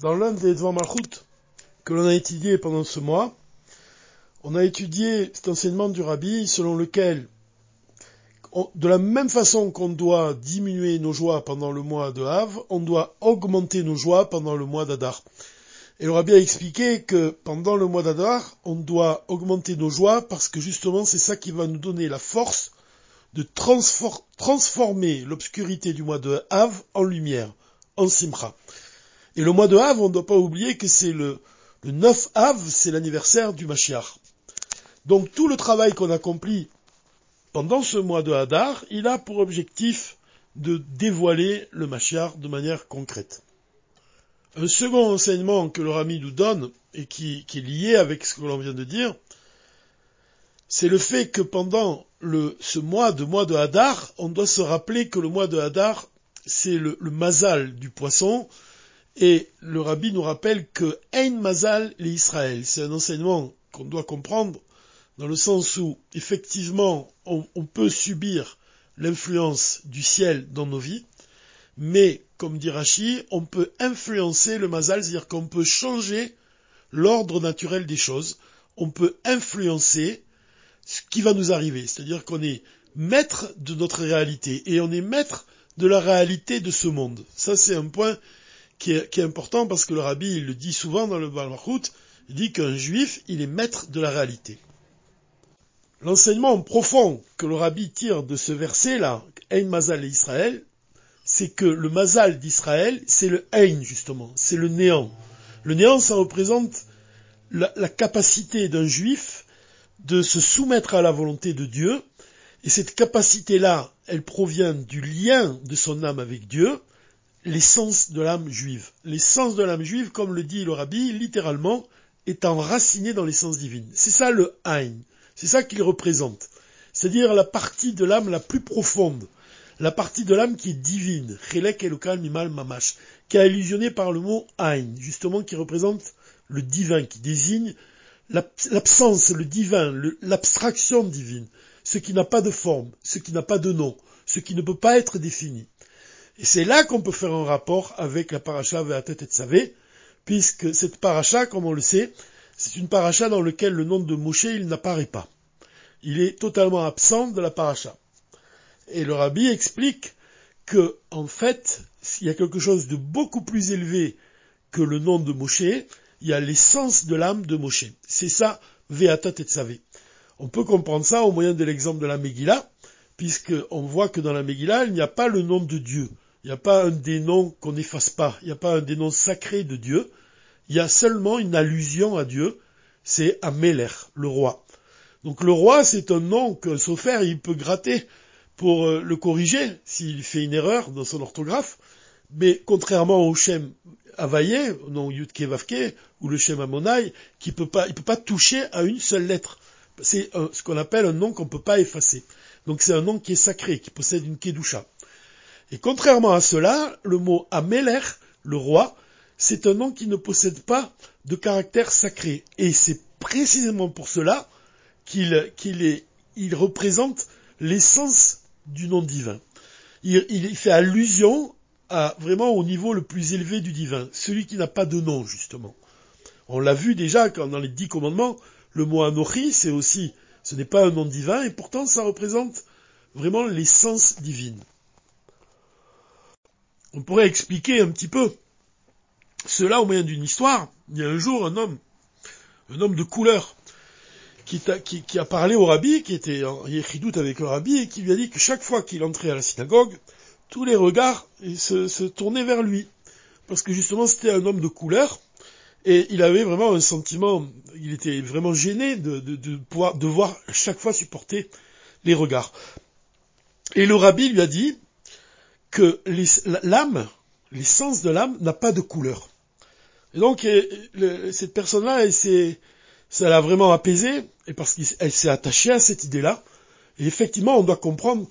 Dans l'un des Devant Malchut que l'on a étudié pendant ce mois, on a étudié cet enseignement du Rabbi selon lequel, de la même façon qu'on doit diminuer nos joies pendant le mois de Hav, on doit augmenter nos joies pendant le mois d'Adar. Et le Rabbi a expliqué que pendant le mois d'Adar, on doit augmenter nos joies parce que justement c'est ça qui va nous donner la force de transformer l'obscurité du mois de Hav en lumière, en Simcha. Et le mois de Av, on ne doit pas oublier que c'est le, 9 Av, c'est l'anniversaire du Mashiach. Donc tout le travail qu'on accomplit pendant ce mois de Hadar, il a pour objectif de dévoiler le Mashiach de manière concrète. Un second enseignement que le Rami nous donne, et qui, est lié avec ce que l'on vient de dire, c'est le fait que pendant ce mois de mois de Hadar, on doit se rappeler que le mois de Hadar, c'est le, le mazal du poisson, et le rabbi nous rappelle que Ein Mazal l'Israël. C'est un enseignement qu'on doit comprendre dans le sens où, effectivement, on, peut subir l'influence du ciel dans nos vies, mais, comme dit Rashi, on peut influencer le Mazal, c'est-à-dire qu'on peut changer l'ordre naturel des choses, on peut influencer ce qui va nous arriver, c'est-à-dire qu'on est maître de notre réalité et on est maître de la réalité de ce monde. Ça, c'est un point qui est, important parce que le rabbi il le dit souvent dans le Balmachut, il dit qu'un juif, il est maître de la réalité. L'enseignement profond que le rabbi tire de ce verset-là, Ein Mazal et Israël, c'est que le Mazal d'Israël, c'est le Ein justement, c'est le néant. Le néant, ça représente la, la capacité d'un juif de se soumettre à la volonté de Dieu, et cette capacité-là, elle provient du lien de son âme avec Dieu, l'essence de l'âme juive. L'essence de l'âme juive, comme le dit le rabbi, littéralement, est enracinée dans l'essence divine. C'est ça le Ein. C'est ça qu'il représente. C'est-à-dire la partie de l'âme la plus profonde. La partie de l'âme qui est divine. Chelek Elokal Mimal Mamash. Qui est illusionné par le mot Ein. Justement, qui représente le divin, qui désigne l'absence, le divin, l'abstraction divine. Ce qui n'a pas de forme, ce qui n'a pas de nom, ce qui ne peut pas être défini. Et c'est là qu'on peut faire un rapport avec la paracha Ve'atet et Savé, puisque cette paracha, comme on le sait, c'est une paracha dans laquelle le nom de Moshe, il n'apparaît pas. Il est totalement absent de la paracha. Et le rabbi explique que, en fait, s'il y a quelque chose de beaucoup plus élevé que le nom de Moshe, il y a l'essence de l'âme de Moshe. C'est ça, Ve'atat et Savé. On peut comprendre ça au moyen de l'exemple de la Megillah, puisqu'on voit que dans la Megillah, il n'y a pas le nom de Dieu. Il n'y a pas un des noms qu'on n'efface pas. Il n'y a pas un des noms sacrés de Dieu. Il y a seulement une allusion à Dieu. C'est Améler, le roi. Donc le roi, c'est un nom qu'un sophère, il peut gratter pour euh, le corriger s'il fait une erreur dans son orthographe. Mais contrairement au Shem Avaye, au nom Yudke Vavke, ou le Shem Amonai, qui peut pas, il peut pas toucher à une seule lettre. C'est ce qu'on appelle un nom qu'on ne peut pas effacer. Donc c'est un nom qui est sacré, qui possède une kedusha. Et contrairement à cela, le mot Ameler, le roi, c'est un nom qui ne possède pas de caractère sacré. Et c'est précisément pour cela qu'il représente l'essence du nom divin. Il, il, fait allusion à vraiment au niveau le plus élevé du divin, celui qui n'a pas de nom justement. On l'a vu déjà quand dans les dix commandements, le mot Anochi, c'est aussi, ce n'est pas un nom divin et pourtant ça représente vraiment l'essence divine on pourrait expliquer un petit peu cela au moyen d'une histoire. Il y a un jour un homme, un homme de couleur, qui, a, parlé au rabbi, qui était en doute avec le rabbi, et qui lui a dit que chaque fois qu'il entrait à la synagogue, tous les regards se, tournaient vers lui. Parce que justement c'était un homme de couleur, et il avait vraiment un sentiment, il était vraiment gêné de, de pouvoir devoir chaque fois supporter les regards. Et le rabbi lui a dit, que l'âme, l'essence de l'âme n'a pas de couleur. Et donc cette personne-là, ça l'a vraiment apaisé, et parce qu'elle s'est attachée à cette idée-là. Et effectivement, on doit comprendre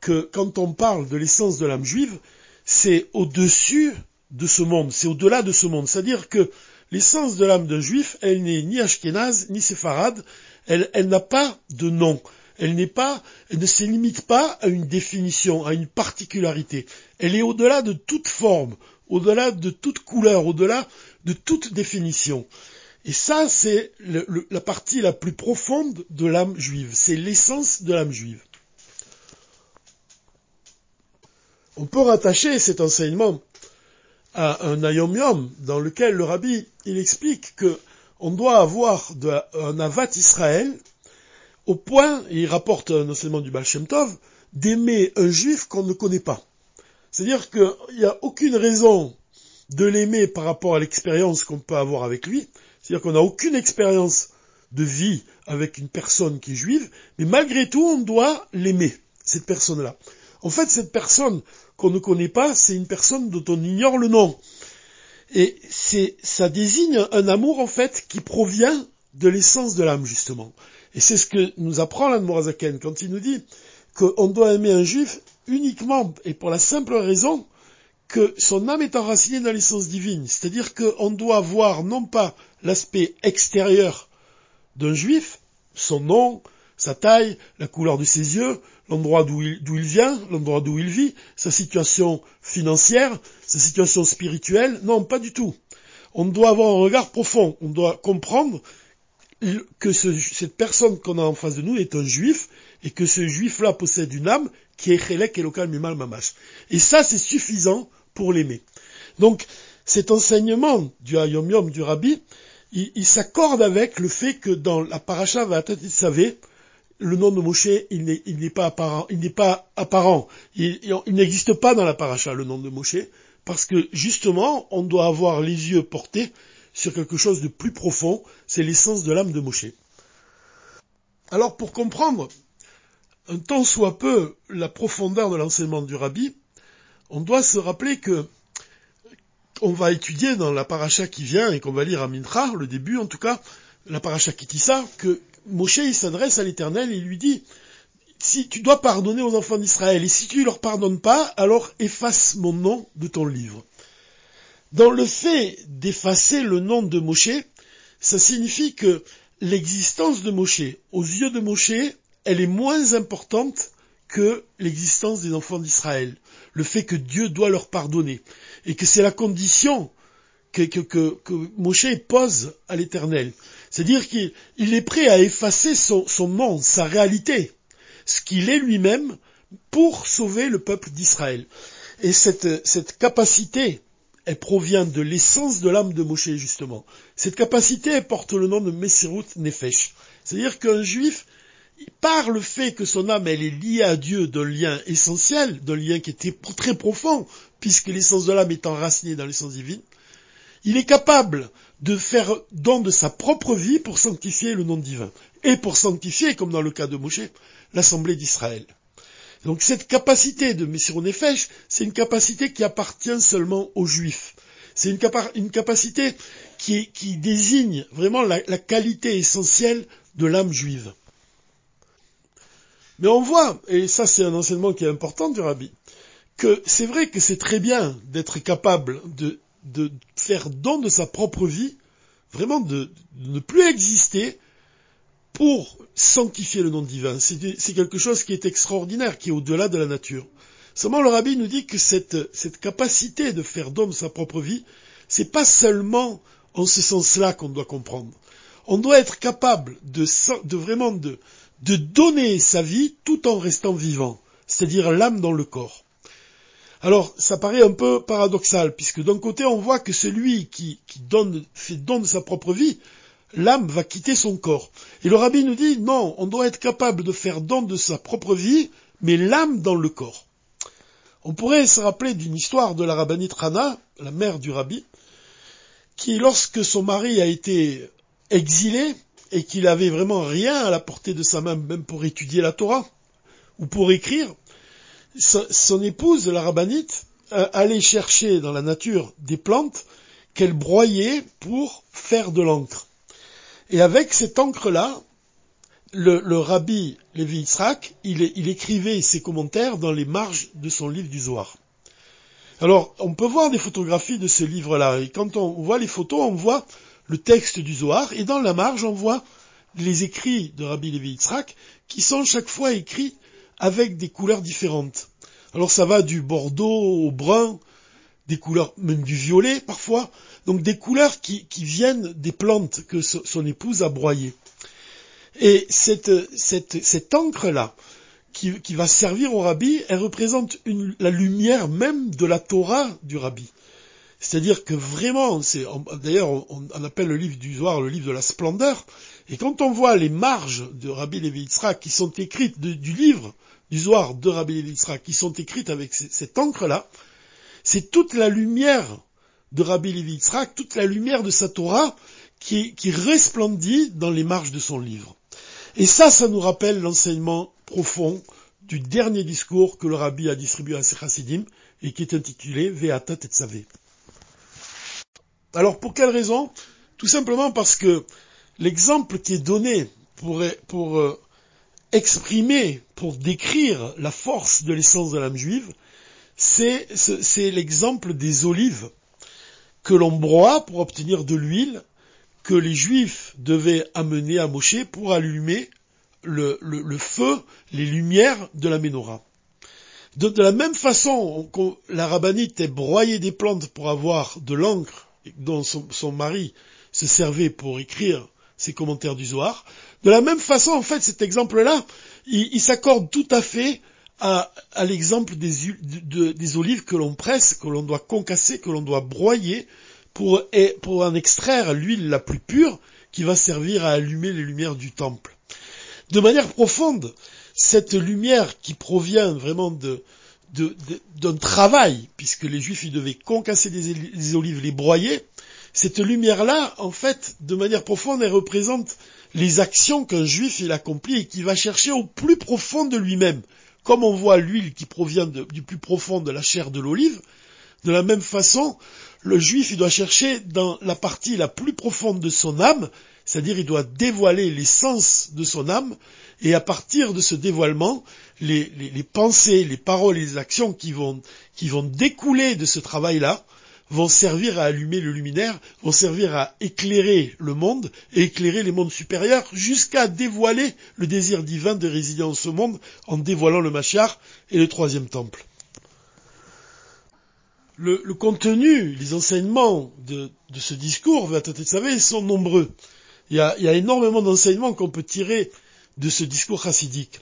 que quand on parle de l'essence de l'âme juive, c'est au-dessus de ce monde, c'est au-delà de ce monde. C'est-à-dire que l'essence de l'âme d'un juif, elle n'est ni ashkénaze, ni séfarade, elle n'a pas de nom. Elle n'est pas, elle ne se limite pas à une définition, à une particularité. Elle est au-delà de toute forme, au-delà de toute couleur, au-delà de toute définition. Et ça, c'est la partie la plus profonde de l'âme juive. C'est l'essence de l'âme juive. On peut rattacher cet enseignement à un ayom yom dans lequel le rabbi il explique que on doit avoir un avat Israël au point, et il rapporte un enseignement du Baal Shem Tov, d'aimer un juif qu'on ne connaît pas. C'est-à-dire qu'il n'y a aucune raison de l'aimer par rapport à l'expérience qu'on peut avoir avec lui. C'est-à-dire qu'on n'a aucune expérience de vie avec une personne qui est juive, mais malgré tout, on doit l'aimer, cette personne-là. En fait, cette personne qu'on ne connaît pas, c'est une personne dont on ignore le nom. Et c'est, ça désigne un amour, en fait, qui provient de l'essence de l'âme, justement. Et c'est ce que nous apprend l'Anmorazaken quand il nous dit qu'on doit aimer un juif uniquement et pour la simple raison que son âme est enracinée dans l'essence divine. C'est-à-dire qu'on doit voir non pas l'aspect extérieur d'un juif, son nom, sa taille, la couleur de ses yeux, l'endroit d'où il, il, vient, l'endroit d'où il vit, sa situation financière, sa situation spirituelle. Non, pas du tout. On doit avoir un regard profond. On doit comprendre que cette personne qu'on a en face de nous est un juif et que ce juif-là possède une âme qui est chelek et local mimal mamash. Et ça, c'est suffisant pour l'aimer. Donc, cet enseignement du Hayom Yom du Rabbi, il, s'accorde avec le fait que dans la paracha Vatat savez, le nom de Moshe, il n'est pas apparent. Il n'est pas apparent. Il, il n'existe pas dans la paracha le nom de Moshe, parce que justement, on doit avoir les yeux portés sur quelque chose de plus profond, c'est l'essence de l'âme de Moshe. Alors pour comprendre un tant soit peu la profondeur de l'enseignement du rabbi, on doit se rappeler que on va étudier dans la paracha qui vient et qu'on va lire à Mintra, le début en tout cas, la paracha Kitissa, que Moshe s'adresse à l'Éternel et lui dit si tu dois pardonner aux enfants d'Israël et si tu ne leur pardonnes pas, alors efface mon nom de ton livre. Dans le fait d'effacer le nom de Moshe, ça signifie que l'existence de Moshe, aux yeux de Moshe, elle est moins importante que l'existence des enfants d'Israël. Le fait que Dieu doit leur pardonner. Et que c'est la condition que, Moshe pose à l'éternel. C'est-à-dire qu'il est prêt à effacer son, son nom, sa réalité, ce qu'il est lui-même, pour sauver le peuple d'Israël. Et cette capacité elle provient de l'essence de l'âme de Moshe, justement. Cette capacité porte le nom de Messirut Nefesh. C'est-à-dire qu'un juif, par le fait que son âme, est liée à Dieu d'un lien essentiel, d'un lien qui était très profond, puisque l'essence de l'âme est enracinée dans l'essence divine, il est capable de faire don de sa propre vie pour sanctifier le nom divin. Et pour sanctifier, comme dans le cas de Moshe, l'assemblée d'Israël. Donc cette capacité de Messirou Nefesh, c'est une capacité qui appartient seulement aux Juifs. C'est une, capacité qui, désigne vraiment la, qualité essentielle de l'âme juive. Mais on voit, et ça c'est un enseignement qui est important du rabbi, que c'est vrai que c'est très bien d'être capable de, faire don de sa propre vie, vraiment de ne plus exister pour sanctifier le nom divin. C'est quelque chose qui est extraordinaire, qui est au-delà de la nature. Seulement, le rabbi nous dit que cette, capacité de faire d'homme sa propre vie, c'est pas seulement en ce sens-là qu'on doit comprendre. On doit être capable de, vraiment de, donner sa vie tout en restant vivant, c'est-à-dire l'âme dans le corps. Alors, ça paraît un peu paradoxal, puisque d'un côté, on voit que celui qui, donne, fait don sa propre vie, l'âme va quitter son corps. Et le rabbi nous dit, non, on doit être capable de faire don de sa propre vie, mais l'âme dans le corps. On pourrait se rappeler d'une histoire de la rabbinite Rana, la mère du rabbi, qui, lorsque son mari a été exilé, et qu'il avait vraiment rien à la portée de sa main, même pour étudier la Torah, ou pour écrire, son épouse, la rabbinite, allait chercher dans la nature des plantes qu'elle broyait pour faire de l'encre. Et avec cette encre-là, le, rabbi Lévi Yitzhak, il, écrivait ses commentaires dans les marges de son livre du Zohar. Alors, on peut voir des photographies de ce livre-là, et quand on voit les photos, on voit le texte du Zohar, et dans la marge, on voit les écrits de Rabbi Levi Yitzhak, qui sont chaque fois écrits avec des couleurs différentes. Alors ça va du bordeaux au brun, des couleurs, même du violet parfois, donc des couleurs qui, viennent des plantes que son épouse a broyées. Et cette, cette, encre-là, qui, va servir au rabbi, elle représente la lumière même de la Torah du rabbi. C'est-à-dire que vraiment, c'est, d'ailleurs, on, appelle le livre du Zohar le livre de la splendeur. Et quand on voit les marges de Rabbi Levi qui sont écrites du livre du Zohar de Rabbi Levi qui sont écrites avec cette encre-là, c'est toute la lumière de Rabbi Levi Yitzhak, toute la lumière de sa Torah qui, resplendit dans les marges de son livre. Et ça, ça nous rappelle l'enseignement profond du dernier discours que le Rabbi a distribué à ses chassidim et qui est intitulé Ve'ata Tetzaveh. Alors pour quelle raison? Tout simplement parce que l'exemple qui est donné pour, pour euh, exprimer, pour décrire la force de l'essence de l'âme juive, c'est, l'exemple des olives que l'on broie pour obtenir de l'huile que les juifs devaient amener à Moshe pour allumer le, feu, les lumières de la menorah. De, la même façon que la rabbinite est broyée des plantes pour avoir de l'encre dont son, mari se servait pour écrire ses commentaires du Zohar. De la même façon, en fait, cet exemple-là, il, s'accorde tout à fait à, l'exemple des, olives que l'on presse, que l'on doit concasser, que l'on doit broyer pour, pour en extraire l'huile la plus pure qui va servir à allumer les lumières du temple. De manière profonde, cette lumière qui provient vraiment d'un travail, puisque les juifs ils devaient concasser des, olives, les broyer, cette lumière-là, en fait, de manière profonde, elle représente les actions qu'un juif il accomplit et qui va chercher au plus profond de lui-même. Comme on voit l'huile qui provient du plus profond de la chair de l'olive, de la même façon, le juif il doit chercher dans la partie la plus profonde de son âme, c'est-à-dire il doit dévoiler l'essence de son âme, et à partir de ce dévoilement, les, pensées, les paroles et les actions qui vont, qui vont découler de ce travail-là vont servir à allumer le luminaire, vont servir à éclairer le monde et éclairer les mondes supérieurs jusqu'à dévoiler le désir divin de résider en ce monde en dévoilant le Machar et le troisième temple. Le, contenu, les enseignements de, ce discours, savez, sont nombreux. Il y a, il y a énormément d'enseignements qu'on peut tirer de ce discours chassidique.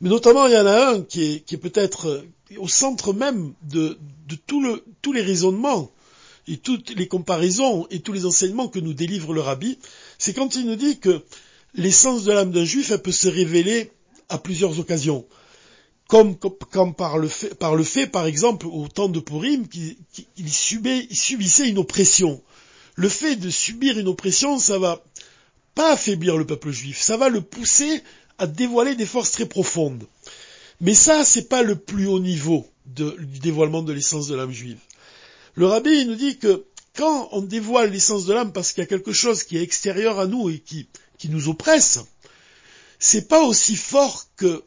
Mais notamment, il y en a un qui est, peut-être euh, au centre même de, tous les raisonnements et toutes les comparaisons et tous les enseignements que nous délivre le rabbi, c'est quand il nous dit que l'essence de l'âme d'un juif, elle peut se révéler à plusieurs occasions. Comme, par, le fait, par exemple, au temps de Purim, qu'il subissait une oppression. Le fait de subir une oppression, ça va pas affaiblir le peuple juif, ça va le pousser à dévoiler des forces très profondes. Mais ça, c'est pas le plus haut niveau du dévoilement de l'essence de l'âme juive. Le rabbi nous dit que quand on dévoile l'essence de l'âme parce qu'il y a quelque chose qui est extérieur à nous et qui, qui nous oppresse, c'est pas aussi fort que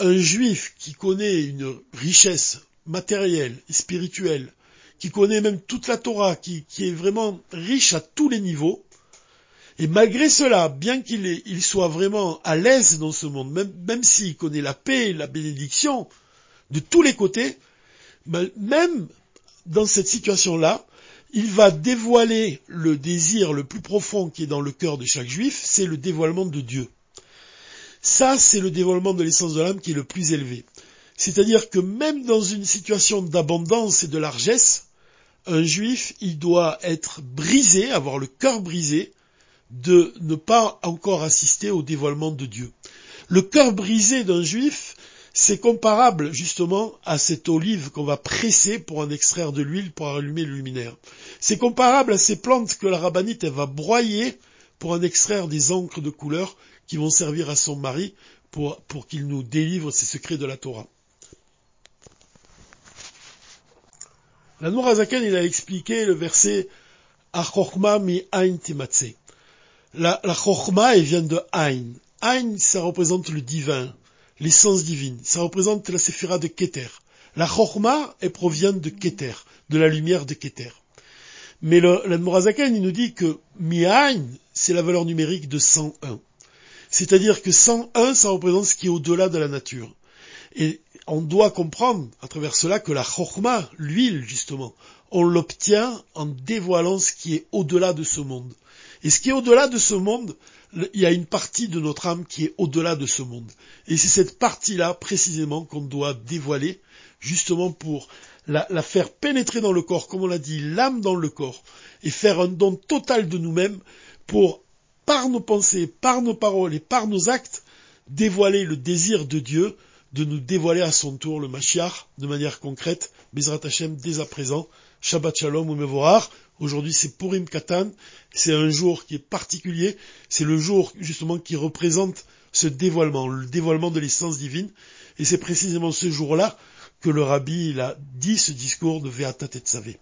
un juif qui connaît une richesse matérielle et spirituelle, qui connaît même toute la Torah, qui est vraiment riche à tous les niveaux, et malgré cela, bien qu'il soit vraiment à l'aise dans ce monde, même, s'il connaît la paix et la bénédiction de tous les côtés, même dans cette situation-là, il va dévoiler le désir le plus profond qui est dans le cœur de chaque juif, c'est le dévoilement de Dieu. Ça, c'est le dévoilement de l'essence de l'âme qui est le plus élevé. C'est-à-dire que même dans une situation d'abondance et de largesse, un juif, il doit être brisé, avoir le cœur brisé, de ne pas encore assister au dévoilement de Dieu. Le cœur brisé d'un juif, c'est comparable justement à cette olive qu'on va presser pour en extraire de l'huile pour allumer le luminaire. C'est comparable à ces plantes que la rabbinite va broyer pour en extraire des encres de couleur qui vont servir à son mari pour, qu'il nous délivre ses secrets de la Torah. La Nourazaken, il a expliqué le verset Achokma mi ein la, la chorma, vient de Ein. Ein, ça représente le divin, l'essence divine. Ça représente la séphira de Keter. La chorma, elle provient de Keter, de la lumière de Keter. Mais l'Admorazaken, il nous dit que Mi-Ein, c'est la valeur numérique de 101. C'est-à-dire que sans un, ça représente ce qui est au-delà de la nature. Et on doit comprendre à travers cela que la chorma, l'huile justement, on l'obtient en dévoilant ce qui est au-delà de ce monde. Et ce qui est au-delà de ce monde, il y a une partie de notre âme qui est au-delà de ce monde. Et c'est cette partie-là précisément qu'on doit dévoiler, justement pour la, faire pénétrer dans le corps, comme on l'a dit, l'âme dans le corps, et faire un don total de nous-mêmes pour, par nos pensées, par nos paroles et par nos actes, dévoiler le désir de Dieu de nous dévoiler à son tour le Mashiach de manière concrète, Bezrat Hashem dès à présent, Shabbat Shalom ou Mevorar. Aujourd'hui c'est Purim Katan, c'est un jour qui est particulier, c'est le jour justement qui représente ce dévoilement, le dévoilement de l'essence divine, et c'est précisément ce jour-là que le rabbi il a dit ce discours de Ve'atat et Tzavé.